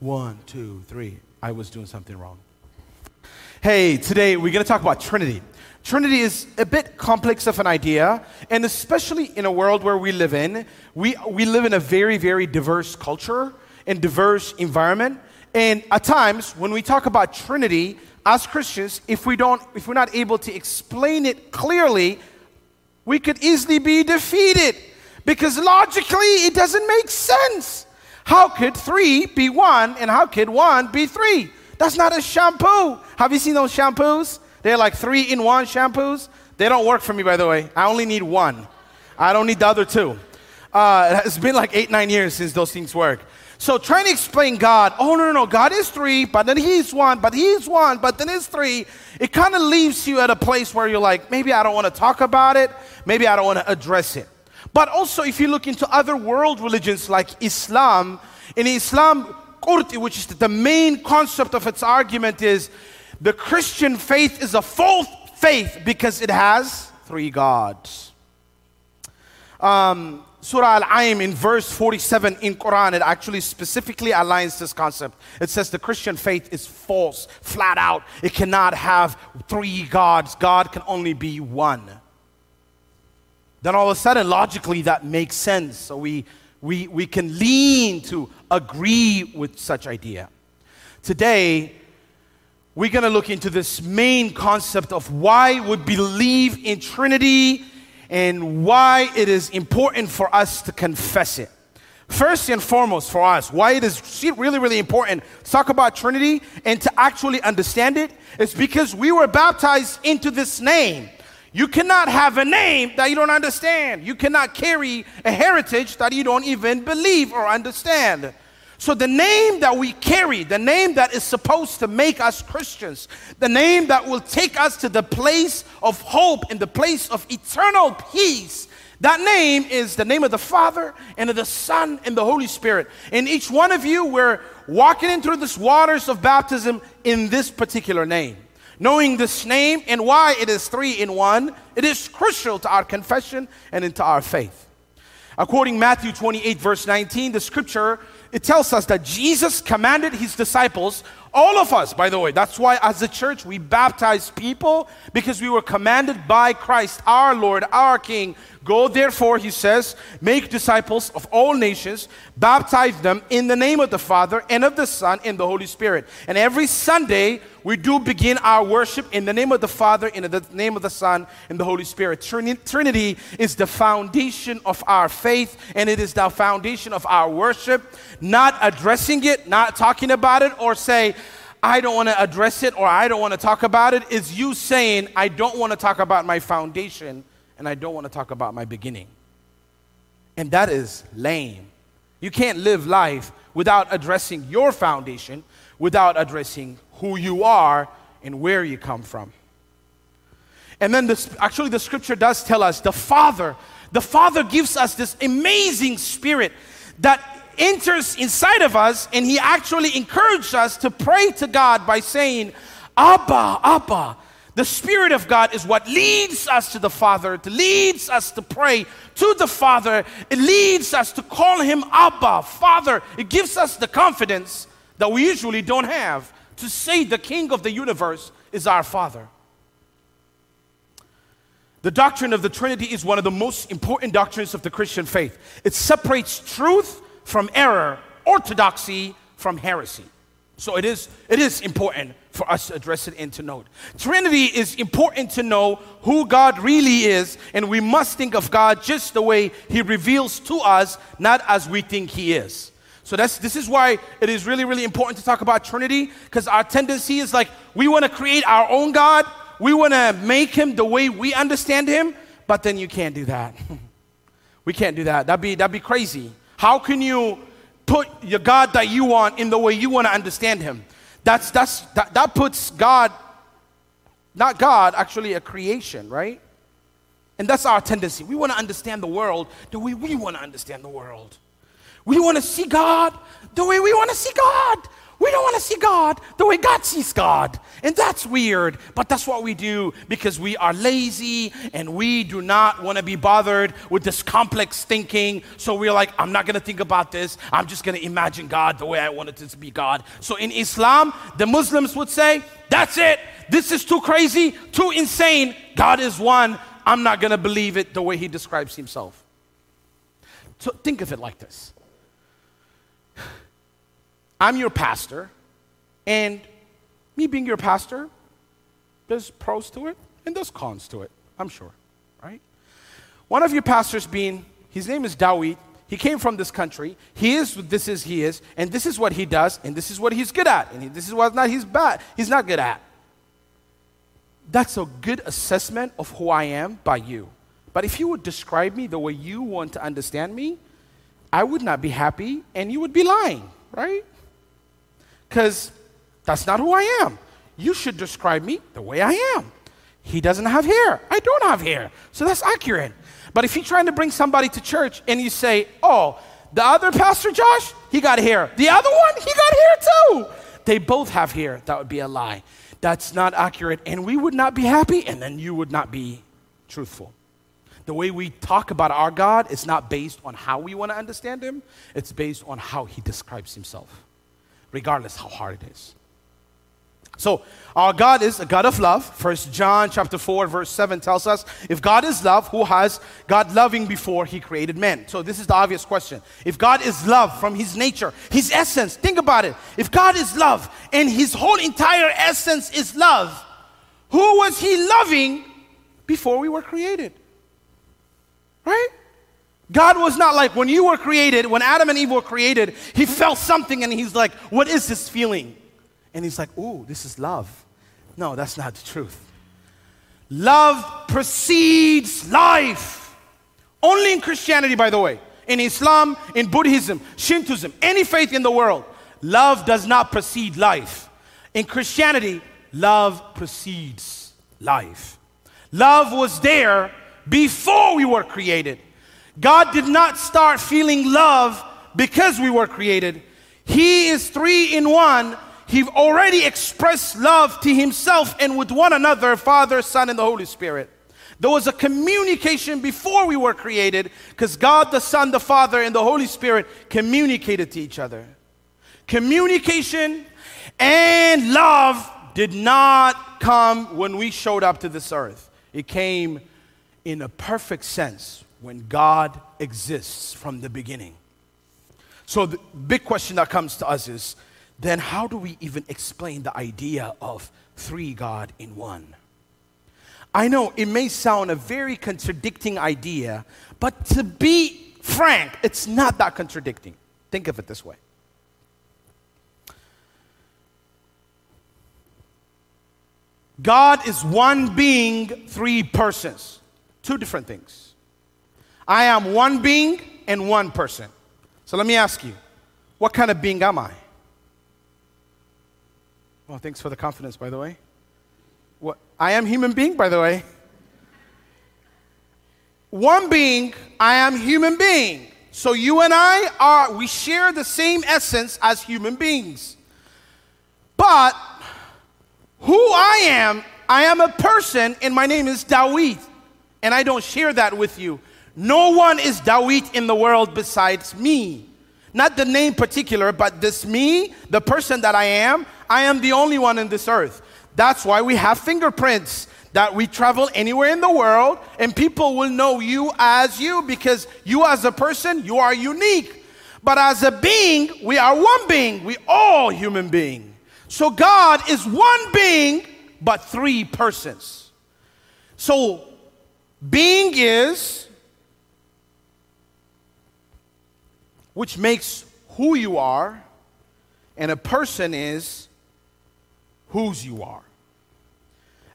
One, two, three. I was doing something wrong. Hey, today we're going to talk about Trinity. Trinity is a bit complex of an idea, and especially in a world where we live in, we, we live in a very, very diverse culture and diverse environment. And at times, when we talk about Trinity, as Christians, if we don't, if we're not able to explain it clearly, we could easily be defeated because logically it doesn't make sense. How could three be one and how could one be three? That's not a shampoo. Have you seen those shampoos? They're like three in one shampoos. They don't work for me, by the way. I only need one. I don't need the other two. Uh, it's been like eight, nine years since those things work. So trying to explain God, oh no, no, no, God is three, but then he's one, but he's one, but then it's three. It kind of leaves you at a place where you're like, maybe I don't want to talk about it, maybe I don't want to address it. But also, if you look into other world religions like Islam, in Islam, qurti, which is the main concept of its argument, is the Christian faith is a false faith because it has three gods. Um, Surah Al-Aim in verse 47 in Quran, it actually specifically aligns this concept. It says the Christian faith is false, flat out. It cannot have three gods. God can only be one. Then all of a sudden, logically, that makes sense. So we, we, we can lean to agree with such idea. Today, we're going to look into this main concept of why we believe in Trinity and why it is important for us to confess it. First and foremost, for us, why it is really, really important to talk about Trinity and to actually understand it is because we were baptized into this name. You cannot have a name that you don't understand. You cannot carry a heritage that you don't even believe or understand. So, the name that we carry, the name that is supposed to make us Christians, the name that will take us to the place of hope and the place of eternal peace, that name is the name of the Father and of the Son and the Holy Spirit. And each one of you, we're walking into this waters of baptism in this particular name. Knowing this name and why it is three in one, it is crucial to our confession and into our faith. According Matthew 28 verse 19, the scripture it tells us that Jesus commanded his disciples, all of us, by the way, that's why as a church we baptize people because we were commanded by Christ, our Lord, our King. Go therefore, he says, make disciples of all nations, baptize them in the name of the Father and of the Son and the Holy Spirit. And every Sunday we do begin our worship in the name of the Father, in the name of the Son, and the Holy Spirit. Trinity is the foundation of our faith, and it is the foundation of our worship. Not addressing it, not talking about it, or say, I don't want to address it or I don't want to talk about it, is you saying, I don't want to talk about my foundation and I don't want to talk about my beginning. And that is lame. You can't live life without addressing your foundation, without addressing who you are and where you come from. And then this, actually, the scripture does tell us the Father, the Father gives us this amazing spirit that enters inside of us, and He actually encouraged us to pray to God by saying, Abba, Abba. The Spirit of God is what leads us to the Father, it leads us to pray to the Father, it leads us to call Him Abba, Father. It gives us the confidence that we usually don't have to say the King of the universe is our Father. The doctrine of the Trinity is one of the most important doctrines of the Christian faith. It separates truth from error, orthodoxy from heresy. So it is, it is important for us to address it and to note. Trinity is important to know who God really is, and we must think of God just the way He reveals to us, not as we think He is. So that's this is why it is really, really important to talk about Trinity, because our tendency is like we want to create our own God, we want to make him the way we understand him, but then you can't do that. we can't do that. That'd be that'd be crazy. How can you put your God that you want in the way you want to understand him? That's that's that, that puts God, not God, actually a creation, right? And that's our tendency. We want to understand the world the way we want to understand the world. We want to see God the way we want to see God. We don't want to see God the way God sees God. And that's weird, but that's what we do because we are lazy and we do not want to be bothered with this complex thinking. So we're like, I'm not going to think about this. I'm just going to imagine God the way I want it to be God. So in Islam, the Muslims would say, That's it. This is too crazy, too insane. God is one. I'm not going to believe it the way he describes himself. So think of it like this I'm your pastor, and me being your pastor, there's pros to it and there's cons to it, I'm sure, right? One of your pastors being, his name is Dawit, he came from this country. He is this is he is, and this is what he does, and this is what he's good at, and this is what not he's bad. He's not good at. That's a good assessment of who I am by you. But if you would describe me the way you want to understand me, I would not be happy, and you would be lying, right? Because that's not who I am. You should describe me the way I am. He doesn't have hair. I don't have hair. So that's accurate. But if you're trying to bring somebody to church and you say, oh, the other Pastor Josh, he got hair. The other one, he got hair too. They both have hair. That would be a lie. That's not accurate. And we would not be happy, and then you would not be truthful. The way we talk about our God is not based on how we want to understand Him, it's based on how He describes Himself regardless how hard it is. So, our God is a God of love. First John chapter 4 verse 7 tells us, if God is love, who has God loving before he created men? So this is the obvious question. If God is love from his nature, his essence, think about it. If God is love and his whole entire essence is love, who was he loving before we were created? Right? God was not like when you were created, when Adam and Eve were created, he felt something and he's like, What is this feeling? And he's like, Ooh, this is love. No, that's not the truth. Love precedes life. Only in Christianity, by the way, in Islam, in Buddhism, Shintoism, any faith in the world, love does not precede life. In Christianity, love precedes life. Love was there before we were created. God did not start feeling love because we were created. He is three in one. He already expressed love to himself and with one another, Father, Son, and the Holy Spirit. There was a communication before we were created because God, the Son, the Father, and the Holy Spirit communicated to each other. Communication and love did not come when we showed up to this earth, it came in a perfect sense when God exists from the beginning. So, the big question that comes to us is then how do we even explain the idea of three God in one? I know it may sound a very contradicting idea, but to be frank, it's not that contradicting. Think of it this way. God is one being, three persons. Two different things. I am one being and one person. So let me ask you, what kind of being am I? Well, thanks for the confidence, by the way. What, I am human being, by the way. One being, I am human being. So you and I are, we share the same essence as human beings. But who I am, I am a person and my name is Dawit. And I don't share that with you. No one is Dawit in the world besides me. Not the name particular, but this me, the person that I am, I am the only one in this earth. That's why we have fingerprints that we travel anywhere in the world and people will know you as you because you as a person, you are unique. But as a being, we are one being. We all human being. So God is one being, but three persons. So being is which makes who you are, and a person is whose you are.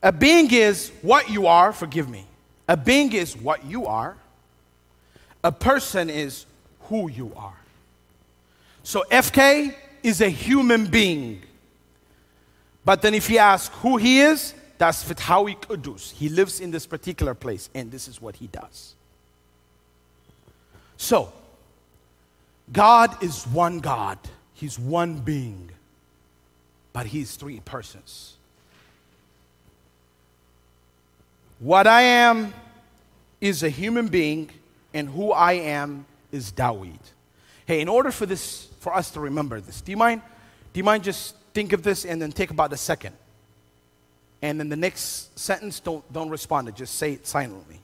A being is what you are, forgive me. A being is what you are. A person is who you are. So FK is a human being. But then if you ask who he is, that's Fithawi Kudus. He lives in this particular place, and this is what he does. So, God is one God, He's one being. but he's three persons. What I am is a human being, and who I am is Dawit. Hey, in order for this, for us to remember this, do you mind? Do you mind just think of this and then take about a second? And then the next sentence, don't, don't respond it, just say it silently.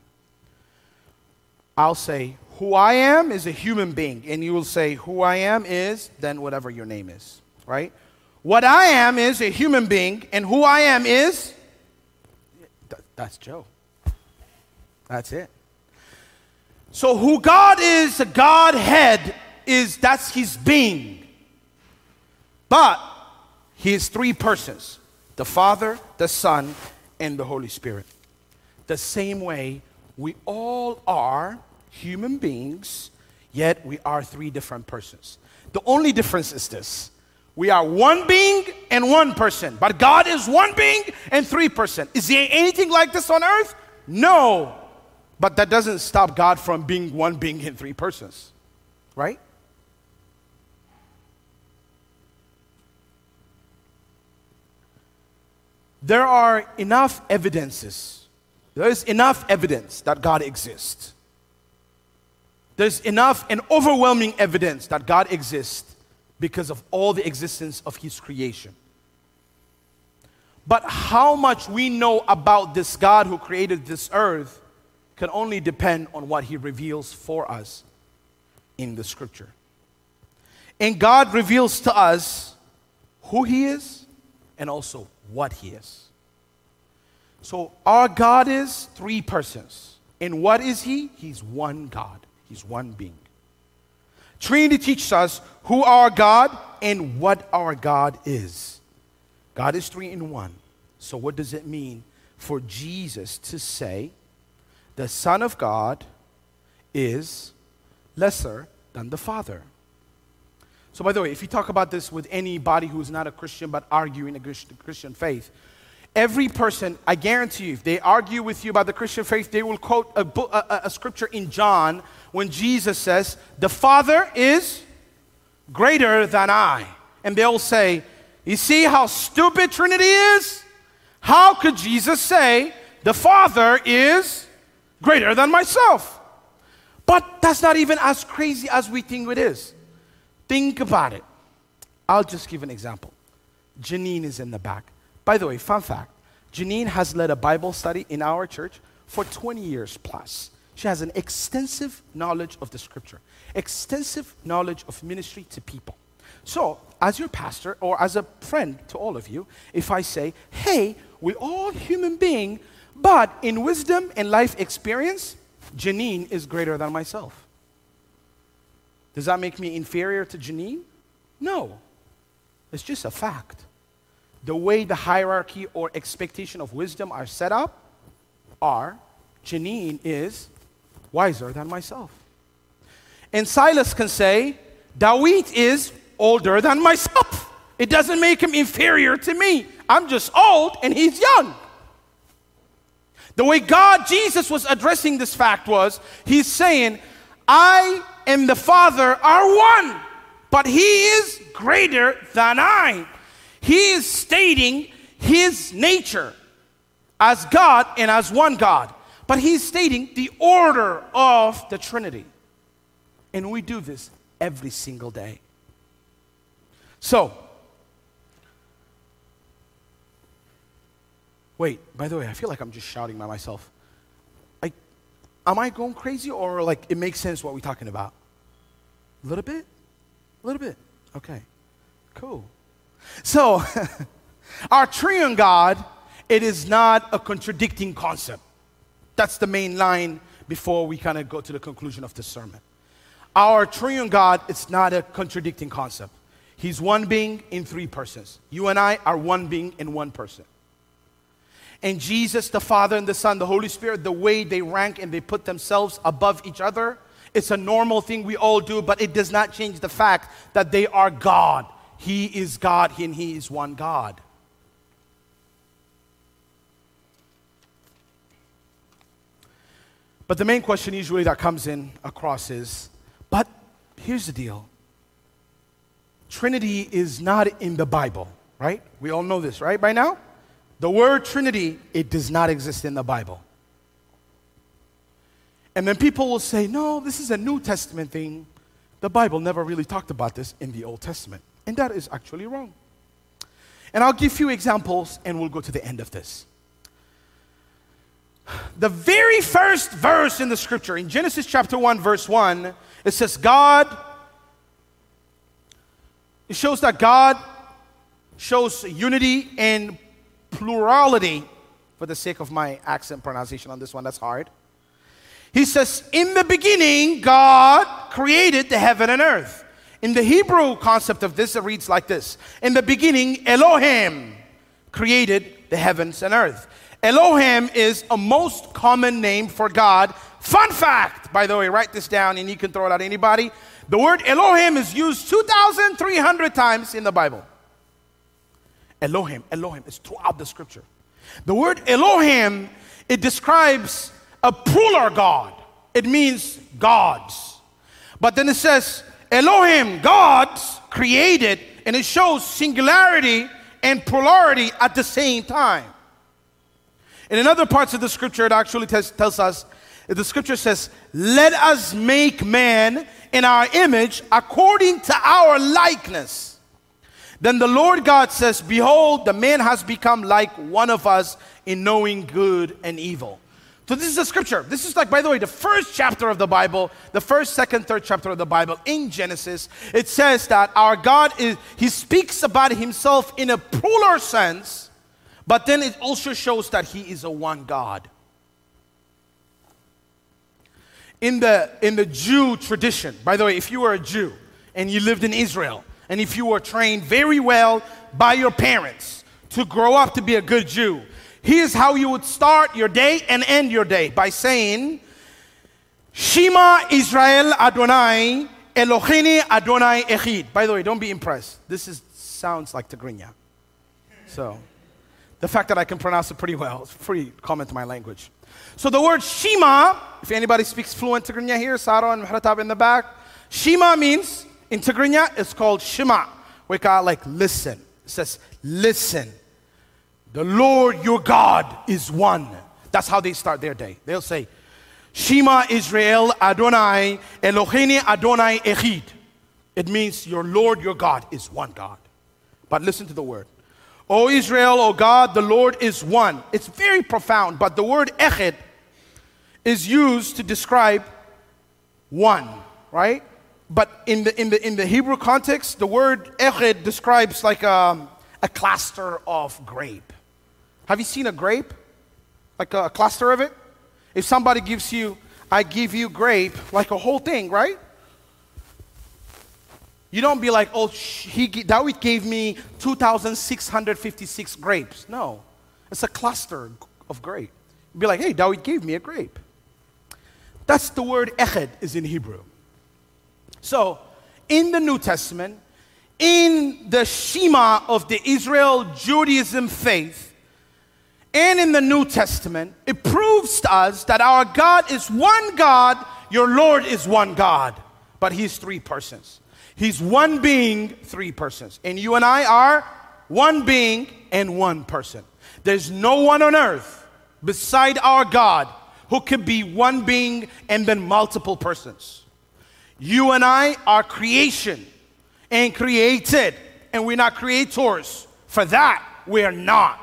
I'll say, Who I am is a human being. And you will say, Who I am is, then whatever your name is, right? What I am is a human being, and who I am is, that's Joe. That's it. So, who God is, the Godhead, is that's his being. But he is three persons the Father, the Son, and the Holy Spirit. The same way we all are human beings, yet we are three different persons. The only difference is this we are one being and one person, but God is one being and three person. Is there anything like this on earth? No. But that doesn't stop God from being one being and three persons, right? There are enough evidences. There is enough evidence that God exists. There's enough and overwhelming evidence that God exists because of all the existence of His creation. But how much we know about this God who created this earth can only depend on what He reveals for us in the scripture. And God reveals to us who He is and also what He is. So, our God is three persons. And what is He? He's one God, He's one being. Trinity teaches us who our God and what our God is. God is three in one. So, what does it mean for Jesus to say the Son of God is lesser than the Father? So, by the way, if you talk about this with anybody who's not a Christian but arguing a Christian faith, every person, I guarantee you, if they argue with you about the Christian faith, they will quote a, book, a, a scripture in John when Jesus says, The Father is greater than I. And they'll say, You see how stupid Trinity is? How could Jesus say, The Father is greater than myself? But that's not even as crazy as we think it is. Think about it. I'll just give an example. Janine is in the back. By the way, fun fact Janine has led a Bible study in our church for 20 years plus. She has an extensive knowledge of the scripture, extensive knowledge of ministry to people. So, as your pastor or as a friend to all of you, if I say, hey, we're all human beings, but in wisdom and life experience, Janine is greater than myself. Does that make me inferior to Janine? No. It's just a fact. The way the hierarchy or expectation of wisdom are set up are Janine is wiser than myself. And Silas can say, Dawit is older than myself. It doesn't make him inferior to me. I'm just old and he's young. The way God, Jesus, was addressing this fact was He's saying, I and the Father are one, but He is greater than I. He is stating His nature as God and as one God. But he's stating the order of the Trinity. And we do this every single day. So, wait, by the way, I feel like I'm just shouting by myself. I, am I going crazy or like it makes sense what we're talking about? A little bit? A little bit. Okay, cool. So, our triune God, it is not a contradicting concept. That's the main line before we kind of go to the conclusion of the sermon. Our triune God, it's not a contradicting concept. He's one being in three persons. You and I are one being in one person. And Jesus, the Father, and the Son, the Holy Spirit, the way they rank and they put themselves above each other, it's a normal thing we all do, but it does not change the fact that they are God. He is God, and He is one God. But the main question usually that comes in across is but here's the deal Trinity is not in the Bible, Right? We all know this, right, by now? The word Trinity, it does not exist in the Bible. And then people will say, no, this is a New Testament thing. The Bible never really talked about this in the Old Testament. And that is actually wrong. And I'll give you examples and we'll go to the end of this. The very first verse in the scripture, in Genesis chapter 1, verse 1, it says, God, it shows that God shows unity and plurality. For the sake of my accent pronunciation on this one, that's hard. He says, In the beginning, God created the heaven and earth. In the Hebrew concept of this, it reads like this In the beginning, Elohim created the heavens and earth. Elohim is a most common name for God. Fun fact, by the way, write this down and you can throw it out at anybody. The word Elohim is used 2,300 times in the Bible. Elohim, Elohim is throughout the scripture. The word Elohim, it describes a plural God. It means gods. But then it says Elohim, gods, created, and it shows singularity and plurality at the same time. And in other parts of the scripture, it actually tells us the scripture says, Let us make man in our image according to our likeness. Then the Lord God says, Behold, the man has become like one of us in knowing good and evil. So this is the scripture. This is like, by the way, the first chapter of the Bible, the first, second, third chapter of the Bible in Genesis. It says that our God is, he speaks about himself in a plural sense, but then it also shows that he is a one God. In the, in the Jew tradition, by the way, if you were a Jew and you lived in Israel, and if you were trained very well by your parents to grow up to be a good Jew, Here's how you would start your day and end your day by saying, Shema Israel Adonai Eloheinu Adonai Echad. By the way, don't be impressed. This is, sounds like Tigrinya. So, the fact that I can pronounce it pretty well is pretty common to my language. So the word Shema, if anybody speaks fluent Tigrinya here, Saro and Mahratab in the back, Shema means, in Tigrinya, it's called Shema. We call it like listen. It says listen. The Lord your God is one. That's how they start their day. They'll say, Shema Israel Adonai Eloheinu Adonai Echad. It means your Lord your God is one God. But listen to the word. O Israel, O God, the Lord is one. It's very profound, but the word Echad is used to describe one, right? But in the, in the, in the Hebrew context, the word Echad describes like a, a cluster of grape. Have you seen a grape? Like a, a cluster of it? If somebody gives you, I give you grape, like a whole thing, right? You don't be like, oh, he, David gave me 2,656 grapes. No, it's a cluster of grape. Be like, hey, David gave me a grape. That's the word echad is in Hebrew. So, in the New Testament, in the Shema of the Israel Judaism faith, and in the New Testament, it proves to us that our God is one God, your Lord is one God, but He's three persons. He's one being, three persons. And you and I are one being and one person. There's no one on earth beside our God who could be one being and then multiple persons. You and I are creation and created, and we're not creators. For that, we are not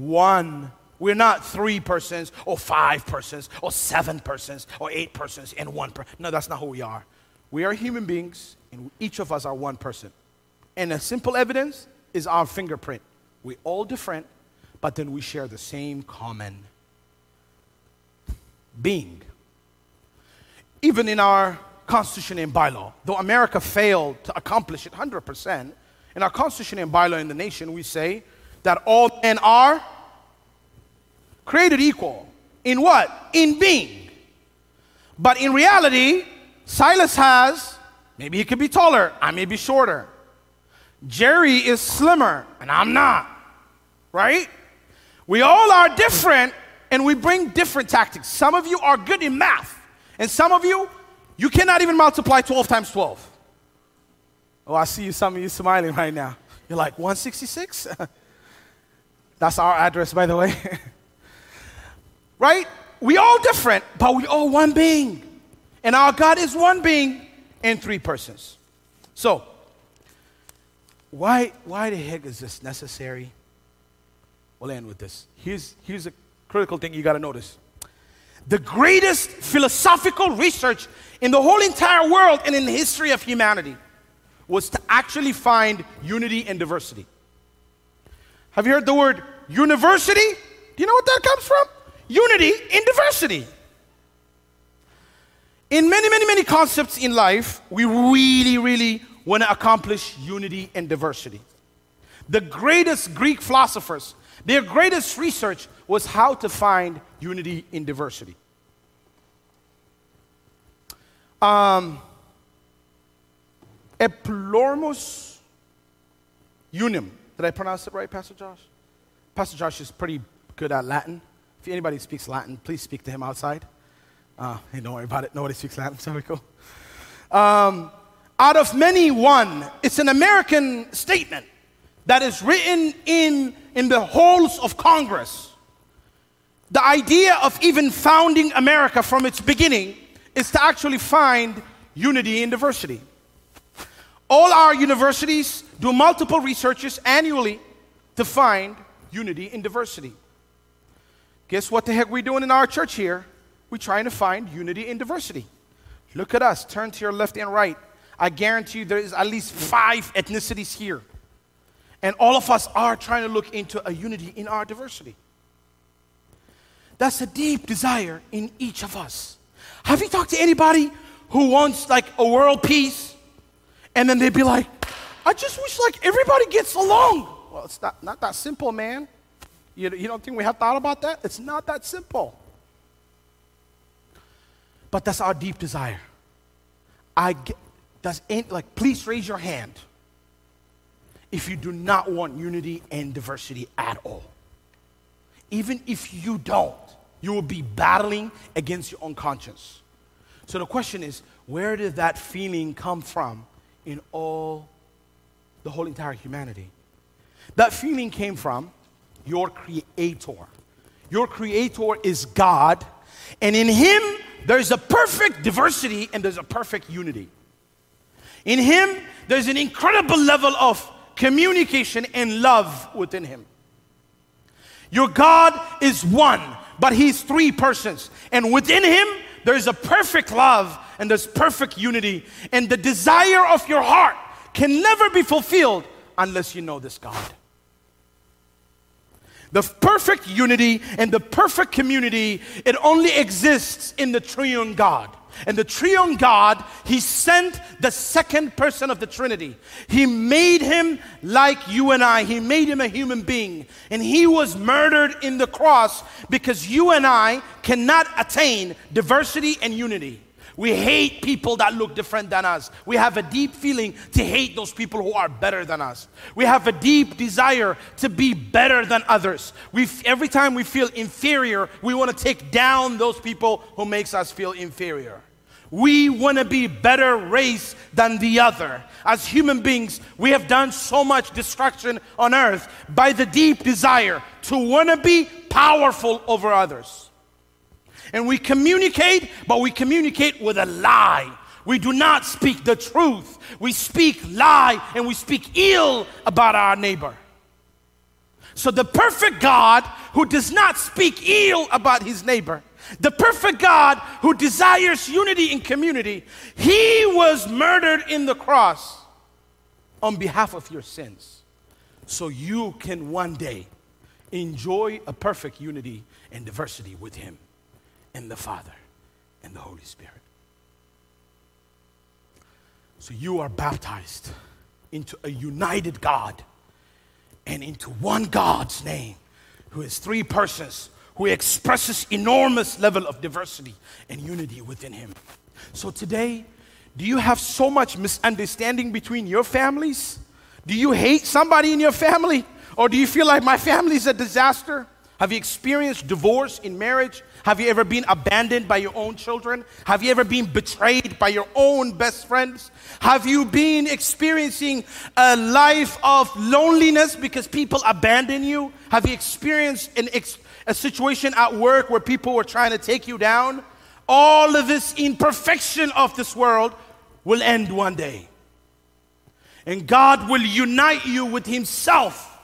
one. We're not three persons or five persons or seven persons or eight persons and one person. No, that's not who we are. We are human beings, and each of us are one person. And a simple evidence is our fingerprint. We're all different, but then we share the same common being. Even in our constitution and bylaw, though America failed to accomplish it 100%, in our constitution and bylaw in the nation, we say that all men are created equal. In what? In being. But in reality, Silas has, maybe he could be taller, I may be shorter. Jerry is slimmer, and I'm not. Right? We all are different, and we bring different tactics. Some of you are good in math, and some of you, you cannot even multiply 12 times 12. Oh, I see you, some of you smiling right now. You're like, 166? That's our address, by the way. right? We all different, but we all one being. And our God is one being in three persons. So, why, why the heck is this necessary? We'll end with this. Here's, here's a critical thing you got to notice. The greatest philosophical research in the whole entire world and in the history of humanity was to actually find unity and diversity. Have you heard the word university? Do you know what that comes from? Unity in diversity. In many, many, many concepts in life, we really, really want to accomplish unity and diversity. The greatest Greek philosophers, their greatest research was how to find unity in diversity. Um, Eplormus unum. Did I pronounce it right, Pastor Josh? Pastor Josh is pretty good at Latin. If anybody speaks Latin, please speak to him outside. Uh, hey, don't worry about it. Nobody speaks Latin, so we go. Um, out of many, one. It's an American statement that is written in, in the halls of Congress. The idea of even founding America from its beginning is to actually find unity in diversity. All our universities do multiple researches annually to find unity in diversity. Guess what the heck we're doing in our church here? We're trying to find unity in diversity. Look at us, turn to your left and right. I guarantee you there is at least five ethnicities here. And all of us are trying to look into a unity in our diversity. That's a deep desire in each of us. Have you talked to anybody who wants like a world peace? And then they'd be like, I just wish like everybody gets along. Well, it's not, not that simple, man. You, you don't think we have thought about that? It's not that simple. But that's our deep desire. I get, does like please raise your hand if you do not want unity and diversity at all. Even if you don't, you will be battling against your own conscience. So the question is, where did that feeling come from in all the whole entire humanity? That feeling came from your creator. Your creator is God, and in him there's a perfect diversity and there's a perfect unity. In him there's an incredible level of communication and love within him. Your God is one, but he's three persons. And within him, there's a perfect love and there's perfect unity. And the desire of your heart can never be fulfilled unless you know this God. The perfect unity and the perfect community, it only exists in the triune God. And the triune God, He sent the second person of the Trinity. He made him like you and I. He made him a human being. And he was murdered in the cross because you and I cannot attain diversity and unity. We hate people that look different than us. We have a deep feeling to hate those people who are better than us. We have a deep desire to be better than others. We, every time we feel inferior, we want to take down those people who makes us feel inferior. We want to be better race than the other. As human beings, we have done so much destruction on earth by the deep desire to want to be powerful over others. And we communicate, but we communicate with a lie. We do not speak the truth. We speak lie and we speak ill about our neighbor. So the perfect God who does not speak ill about his neighbor, the perfect God who desires unity in community, he was murdered in the cross on behalf of your sins. So you can one day enjoy a perfect unity and diversity with him and the Father and the Holy Spirit. So you are baptized into a united God and into one God's name who is three persons who expresses enormous level of diversity and unity within him. So today, do you have so much misunderstanding between your families? Do you hate somebody in your family? Or do you feel like my family is a disaster? Have you experienced divorce in marriage? Have you ever been abandoned by your own children? Have you ever been betrayed by your own best friends? Have you been experiencing a life of loneliness because people abandon you? Have you experienced an ex- a situation at work where people were trying to take you down? All of this imperfection of this world will end one day. And God will unite you with Himself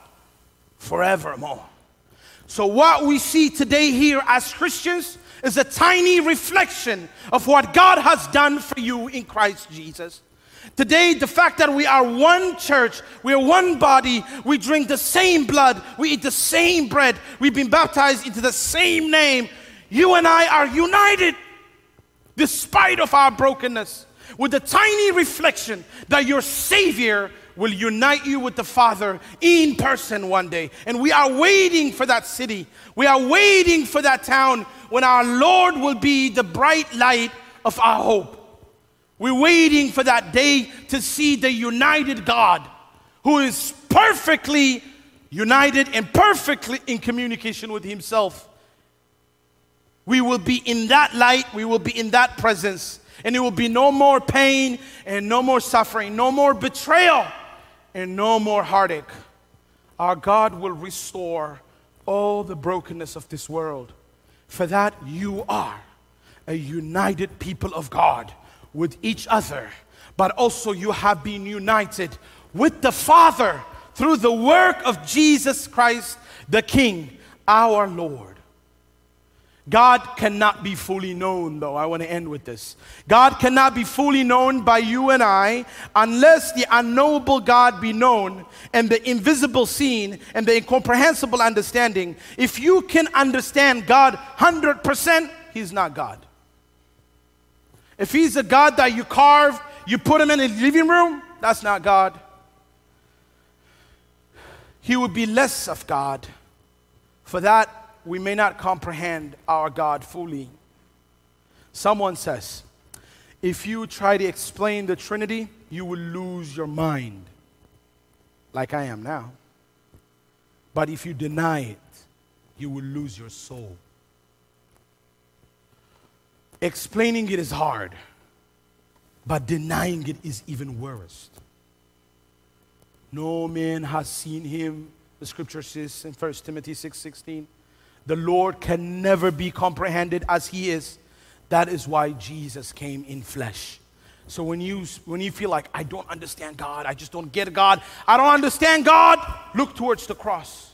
forevermore. So, what we see today here as Christians is a tiny reflection of what God has done for you in Christ Jesus. Today, the fact that we are one church, we are one body, we drink the same blood, we eat the same bread, we've been baptized into the same name. You and I are united despite of our brokenness with the tiny reflection that your Savior will unite you with the Father in person one day. And we are waiting for that city. We are waiting for that town when our Lord will be the bright light of our hope. We're waiting for that day to see the united God who is perfectly united and perfectly in communication with Himself. We will be in that light, we will be in that presence, and it will be no more pain and no more suffering, no more betrayal and no more heartache. Our God will restore all the brokenness of this world. For that, you are a united people of God with each other, but also you have been united with the Father through the work of Jesus Christ, the King, our Lord. God cannot be fully known, though. I want to end with this. God cannot be fully known by you and I unless the unknowable God be known and the invisible seen and the incomprehensible understanding. If you can understand God 100%, He's not God. If He's a God that you carve, you put Him in a living room, that's not God. He would be less of God. For that, we may not comprehend our God fully. Someone says, if you try to explain the Trinity, you will lose your mind, like I am now. But if you deny it, you will lose your soul. Explaining it is hard, but denying it is even worse. No man has seen him, the scripture says in 1 Timothy 6 16 the Lord can never be comprehended as He is. That is why Jesus came in flesh. So when you when you feel like I don't understand God, I just don't get God, I don't understand God, look towards the cross.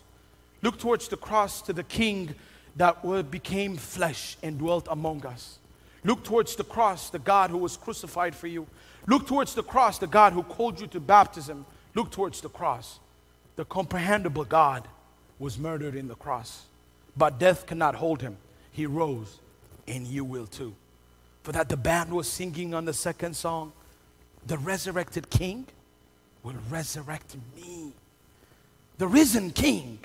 Look towards the cross to the King that became flesh and dwelt among us. Look towards the cross, the God who was crucified for you. Look towards the cross, the God who called you to baptism. Look towards the cross. The comprehensible God was murdered in the cross but death cannot hold him. He rose, and you will too. For that the band was singing on the second song, the resurrected king will resurrect me. The risen king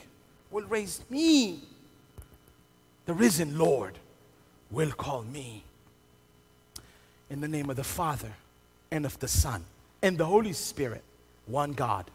will raise me. The risen Lord will call me. In the name of the Father and of the Son and the Holy Spirit, one God.